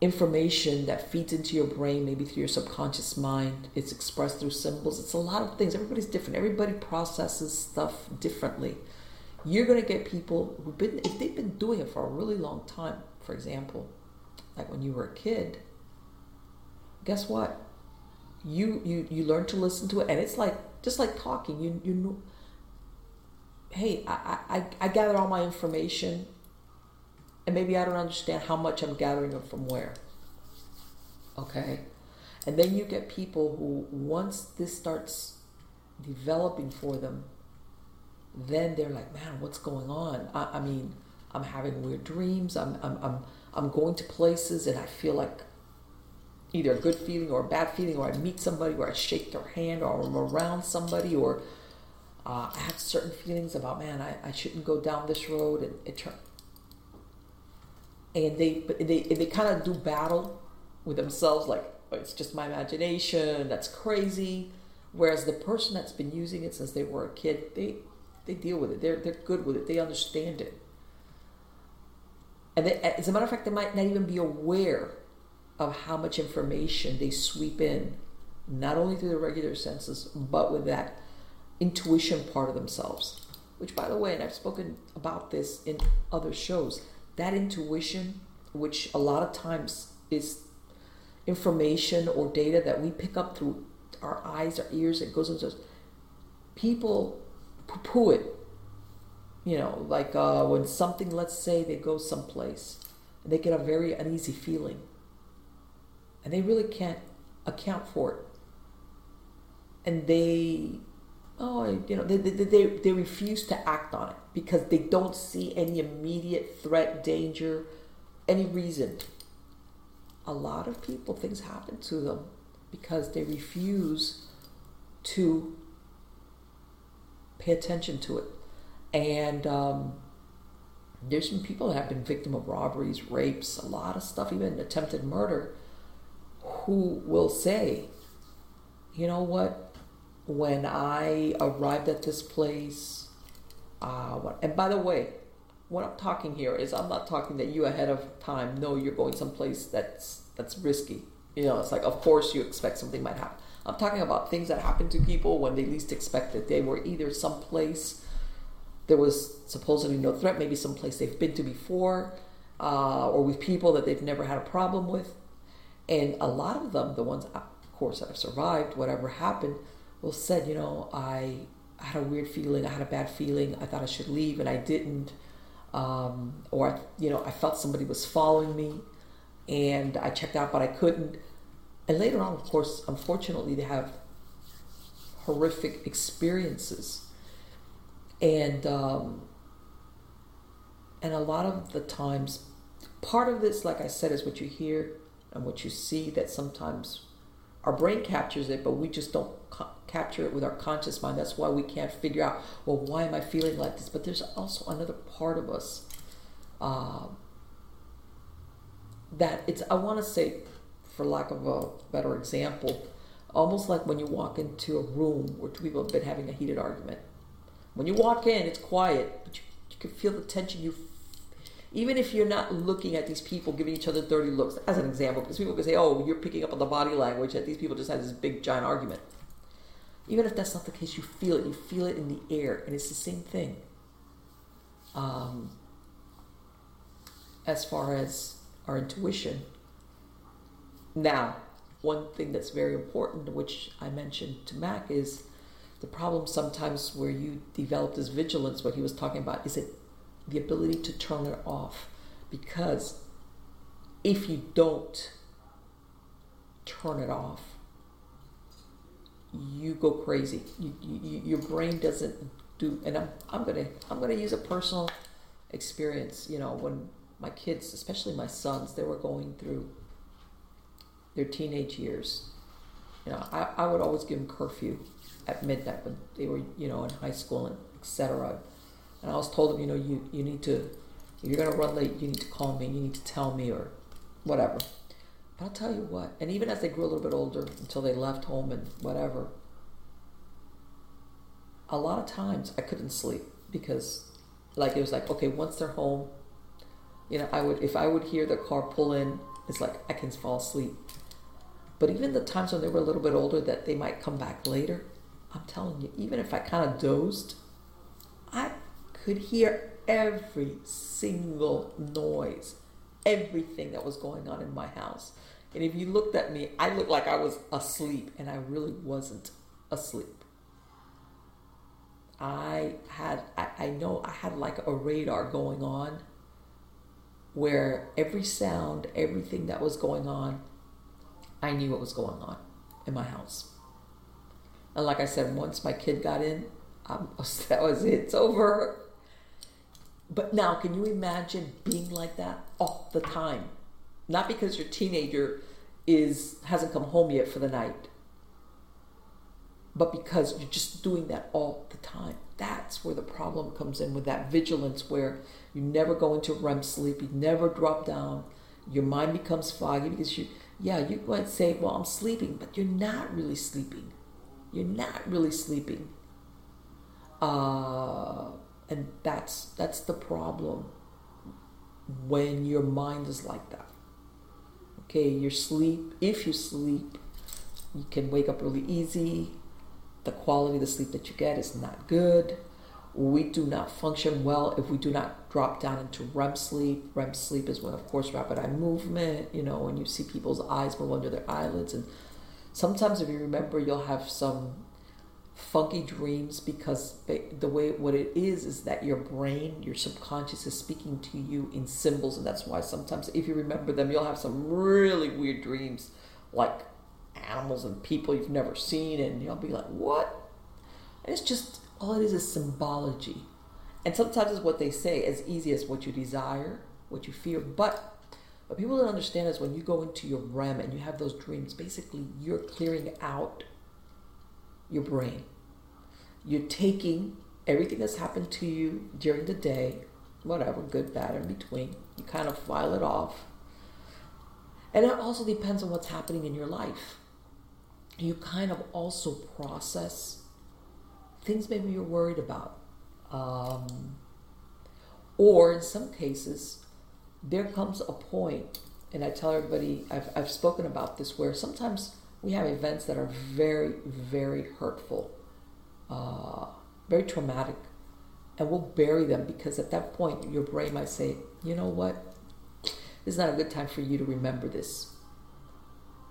information that feeds into your brain, maybe through your subconscious mind. It's expressed through symbols. It's a lot of things. Everybody's different. Everybody processes stuff differently. You're going to get people who've been, if they've been doing it for a really long time, for example, like when you were a kid, guess what? You you you learn to listen to it, and it's like just like talking. You you know. Hey, I, I I gather all my information, and maybe I don't understand how much I'm gathering it from where. Okay, and then you get people who once this starts developing for them, then they're like, man, what's going on? I, I mean, I'm having weird dreams. I'm I'm I'm I'm going to places and I feel like either a good feeling or a bad feeling, or I meet somebody, or I shake their hand, or I'm around somebody, or uh, I have certain feelings about, man, I, I shouldn't go down this road, and it turn. And they they they kind of do battle with themselves, like oh, it's just my imagination, that's crazy. Whereas the person that's been using it since they were a kid, they they deal with it. They're they're good with it. They understand it. And they, as a matter of fact, they might not even be aware of how much information they sweep in, not only through the regular senses, but with that intuition part of themselves. Which, by the way, and I've spoken about this in other shows, that intuition, which a lot of times is information or data that we pick up through our eyes, our ears, it goes into. People poo poo it you know, like uh, when something, let's say they go someplace they get a very uneasy feeling and they really can't account for it. And they, oh, you know, they, they, they, they refuse to act on it because they don't see any immediate threat, danger, any reason. A lot of people, things happen to them because they refuse to pay attention to it and um, there's some people that have been victim of robberies, rapes, a lot of stuff, even attempted murder, who will say, you know what, when I arrived at this place, uh, what, and by the way, what I'm talking here is I'm not talking that you ahead of time know you're going someplace that's that's risky. You know, it's like of course you expect something might happen. I'm talking about things that happen to people when they least expect it. They were either someplace there was supposedly no threat, maybe someplace they've been to before, uh, or with people that they've never had a problem with. And a lot of them, the ones, of course, that have survived whatever happened, will said, you know, I, had a weird feeling, I had a bad feeling, I thought I should leave and I didn't. Um, or, you know, I felt somebody was following me and I checked out, but I couldn't. And later on, of course, unfortunately, they have horrific experiences and um, and a lot of the times part of this like i said is what you hear and what you see that sometimes our brain captures it, but we just don't ca- capture it with our conscious mind. That's why we can't figure out, well, why am I feeling like this? But there's also another part of us uh, that it's, I want to say, for lack of a better example, almost like when you walk into a room where two people have been having a heated argument. When you walk in, it's quiet, but you, you can feel the tension you even if you're not looking at these people giving each other dirty looks, as an example, because people can say, oh, you're picking up on the body language that these people just had this big giant argument. Even if that's not the case, you feel it. You feel it in the air, and it's the same thing. Um, as far as our intuition. Now, one thing that's very important, which I mentioned to Mack, is the problem sometimes where you develop this vigilance, what he was talking about, is it the ability to turn it off. Because if you don't turn it off, you go crazy. You, you, your brain doesn't do. And I'm, I'm gonna I'm gonna use a personal experience. You know, when my kids, especially my sons, they were going through their teenage years. You know, I, I would always give them curfew at midnight when they were, you know, in high school and etc. And I was told them, you know, you, you need to, if you're going to run late, you need to call me, you need to tell me or whatever. But I'll tell you what, and even as they grew a little bit older until they left home and whatever, a lot of times I couldn't sleep because like it was like, okay, once they're home, you know, I would, if I would hear the car pull in, it's like I can fall asleep. But even the times when they were a little bit older that they might come back later, I'm telling you, even if I kind of dozed, I could hear every single noise, everything that was going on in my house. And if you looked at me, I looked like I was asleep, and I really wasn't asleep. I had, I, I know I had like a radar going on where every sound, everything that was going on, I knew what was going on in my house. And like I said, once my kid got in, I'm, that was it. It's over. But now, can you imagine being like that all the time? Not because your teenager is hasn't come home yet for the night, but because you're just doing that all the time. That's where the problem comes in with that vigilance, where you never go into REM sleep, you never drop down, your mind becomes foggy because you, yeah, you might say, well, I'm sleeping, but you're not really sleeping. You're not really sleeping. Uh, and that's that's the problem when your mind is like that okay your sleep if you sleep you can wake up really easy the quality of the sleep that you get is not good we do not function well if we do not drop down into REM sleep. REM sleep is when, of course, rapid eye movement, you know, when you see people's eyes move under their eyelids. And sometimes, if you remember, you'll have some funky dreams because the way what it is is that your brain your subconscious is speaking to you in symbols and that's why sometimes if you remember them you'll have some really weird dreams like animals and people you've never seen and you'll be like what and it's just all it is is symbology and sometimes it's what they say as easy as what you desire what you fear but what people don't understand is when you go into your REM and you have those dreams basically you're clearing out your brain. You're taking everything that's happened to you during the day, whatever, good, bad, in between. You kind of file it off. And it also depends on what's happening in your life. You kind of also process things maybe you're worried about. Um, or in some cases, there comes a point, and I tell everybody, I've, I've spoken about this, where sometimes we have events that are very, very hurtful, uh, very traumatic, and we'll bury them because at that point your brain might say, you know what, this is not a good time for you to remember this.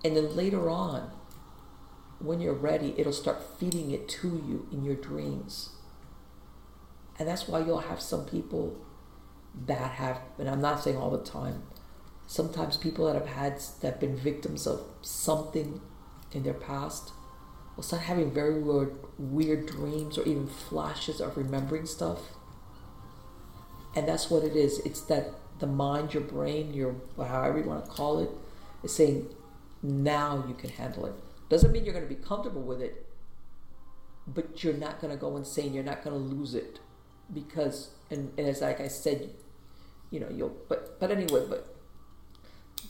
And then later on, when you're ready, it'll start feeding it to you in your dreams. And that's why you'll have some people that have, and I'm not saying all the time, sometimes people that have had, that have been victims of something in their past will start having very weird, weird dreams or even flashes of remembering stuff. And that's what it is. It's that the mind, your brain, your however you want to call It's saying now you can handle it. Doesn't mean you're going to be comfortable with it, but you're not going to go insane. You're not going to lose it because, and, and as like I said, you know, you'll, but, but anyway, but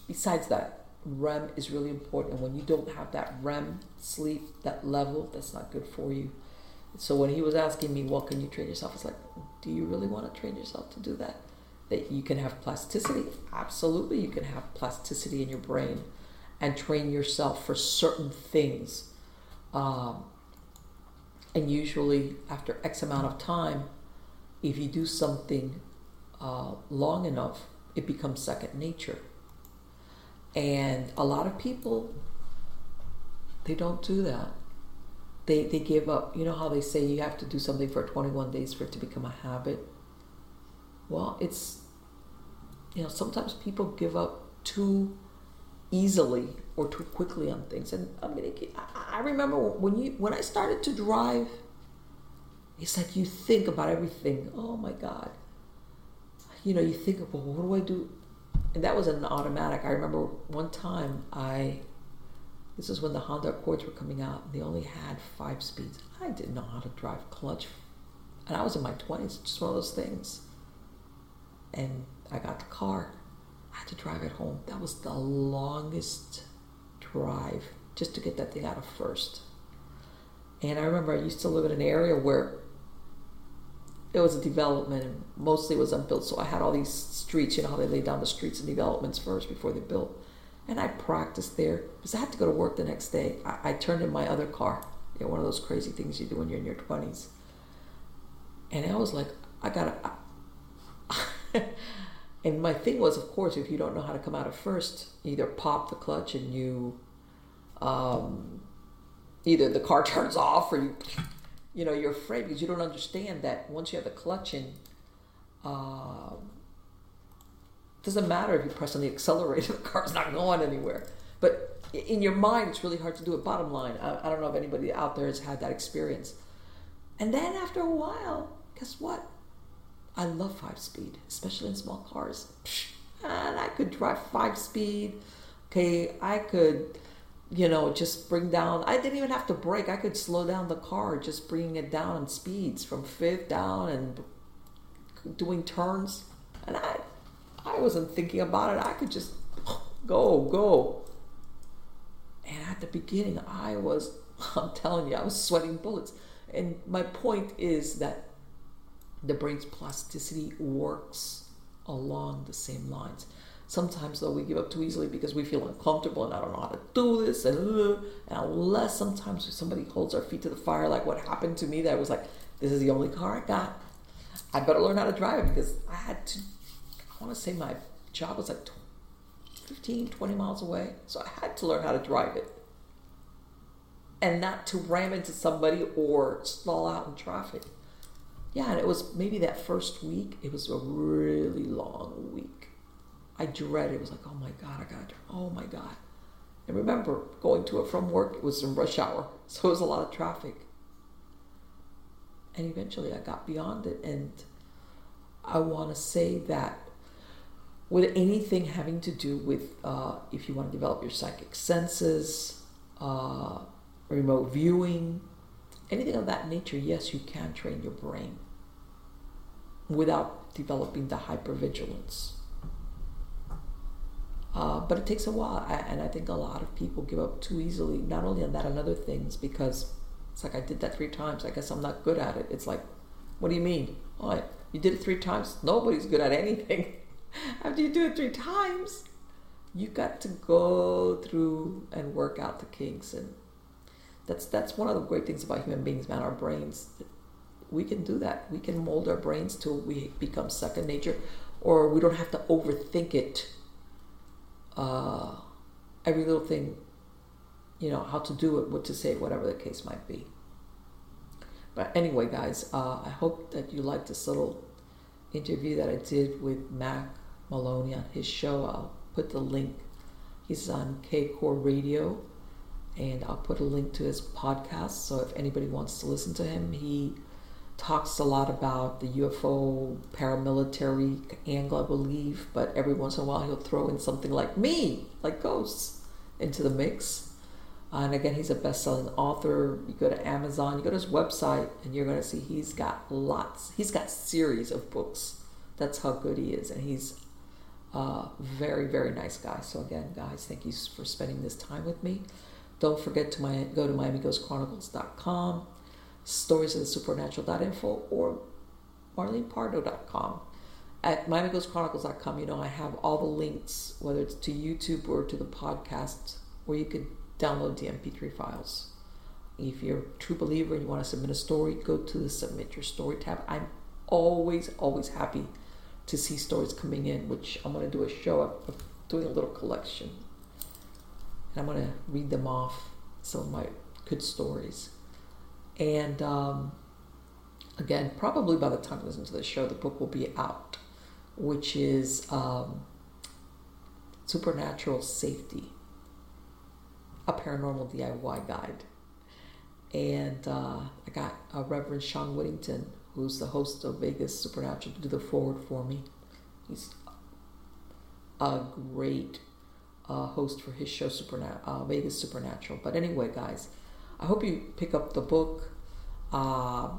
besides that, REM is really important. And when you don't have that REM sleep, that level, that's not good for you. So when he was asking me, what can you train yourself? It's like, do you really want to train yourself to do that? That you can have plasticity? Absolutely, you can have plasticity in your brain and train yourself for certain things. Um, and usually, after X amount of time, if you do something uh, long enough, it becomes second nature. And a lot of people, they don't do that. They, they give up. You know how they say you have to do something for 21 days for it to become a habit? Well, it's, you know, sometimes people give up too easily or too quickly on things. And I mean, I remember when you when I started to drive, it's like you think about everything. Oh my God. You know, you think about well, what do I do? And that was an automatic. I remember one time I this is when the Honda Accords were coming out. and They only had five speeds. I didn't know how to drive clutch. And I was in my 20s, just one of those things. And I got the car. I had to drive it home. That was the longest drive just to get that thing out of first. And I remember I used to live in an area where it was a development and mostly was unbuilt. So I had all these streets, you know how they lay down the streets and developments first before they built. And I practiced there because I had to go to work the next day. I, I turned in my other car. You know, one of those crazy things you do when you're in your 20s. And I was like, I gotta. and my thing was, of course, if you don't know how to come out of first, either pop the clutch and you, um, either the car turns off or you, you know, you're afraid because you don't understand that once you have the clutch in, uh, doesn't matter if you press on the accelerator, the car's not going anywhere. But in your mind, it's really hard to do it. Bottom line, I, I don't know if anybody out there has had that experience. And then after a while, guess what? I love five speed, especially in small cars. And I could drive five speed. Okay, I could, you know, just bring down. I didn't even have to brake. I could slow down the car, just bringing it down in speeds from fifth down and doing turns. And I I wasn't thinking about it. I could just go, go. And at the beginning, I was, I'm telling you, I was sweating bullets. And my point is that the brain's plasticity works along the same lines. Sometimes, though, we give up too easily because we feel uncomfortable and I don't know how to do this. And, uh, and unless sometimes somebody holds our feet to the fire, like what happened to me, that was like, this is the only car I got. I better learn how to drive it because I had to I want to say my job was like 15, 20 miles away. So I had to learn how to drive it. And not to ram into somebody or stall out in traffic. Yeah, and it was maybe that first week, it was a really long week. I dreaded it. was like, oh my God, I got to, oh my God. And remember, going to it from work, it was in rush hour. So it was a lot of traffic. And eventually I got beyond it. And I want to say that with anything having to do with uh, if you want to develop your psychic senses, uh, remote viewing, anything of that nature, yes, you can train your brain without developing the hypervigilance. Uh, but it takes a while, and I think a lot of people give up too easily, not only on that, on other things, because it's like I did that three times. I guess I'm not good at it. It's like, what do you mean? You did it three times? Nobody's good at anything. after you do it three times, you got to go through and work out the kinks, and that's that's one of the great things about human beings, man. Our brains, we can do that. We can mold our brains till we become second nature, or we don't have to overthink it. Uh, every little thing, you know, how to do it, what to say, whatever the case might be. But anyway, guys, uh, I hope that you liked this little interview that I did with Mack Maloney on his show. I'll put the link. He's on KCOR Radio, and I'll put a link to his podcast. So if anybody wants to listen to him, he talks a lot about the UFO paramilitary angle, I believe, but every once in a while he'll throw in something like me, like ghosts, into the mix. Uh, and again, he's a best-selling author. You go to Amazon, you go to his website, and you're going to see he's got lots. He's got series of books. That's how good he is, and he's a very, very nice guy. So again, guys, thank you for spending this time with me. Don't forget to my go to MiamiGhostChronicles.com stories of the supernatural.info or marlenepardo.com. At MiamiGhostChronicles.com, you know, I have all the links, whether it's to YouTube or to the podcast, where you could download the MP3 files. If you're a true believer and you want to submit a story, go to the Submit Your Story tab. I'm always, always happy to see stories coming in, which I'm going to do a show of doing a little collection. And I'm going to read them off, some of my good stories. And um, again, probably by the time you listen to the show, the book will be out, which is um, Supernatural Safety, a paranormal DIY guide. And uh, I got uh, Reverend Sean Whittington, who's the host of Vegas Supernatural, to do the forward for me. He's a great uh, host for his show, uh, Vegas Supernatural. But anyway, guys, I hope you pick up the book. Uh,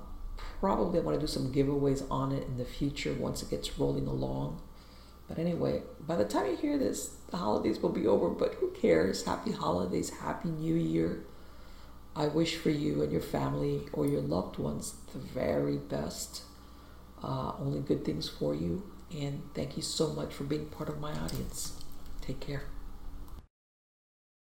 probably I want to do some giveaways on it in the future once it gets rolling along. But anyway, by the time you hear this, the holidays will be over, but who cares? Happy holidays, happy new year. I wish for you and your family or your loved ones the very best. Uh, only good things for you. And thank you so much for being part of my audience. Take care.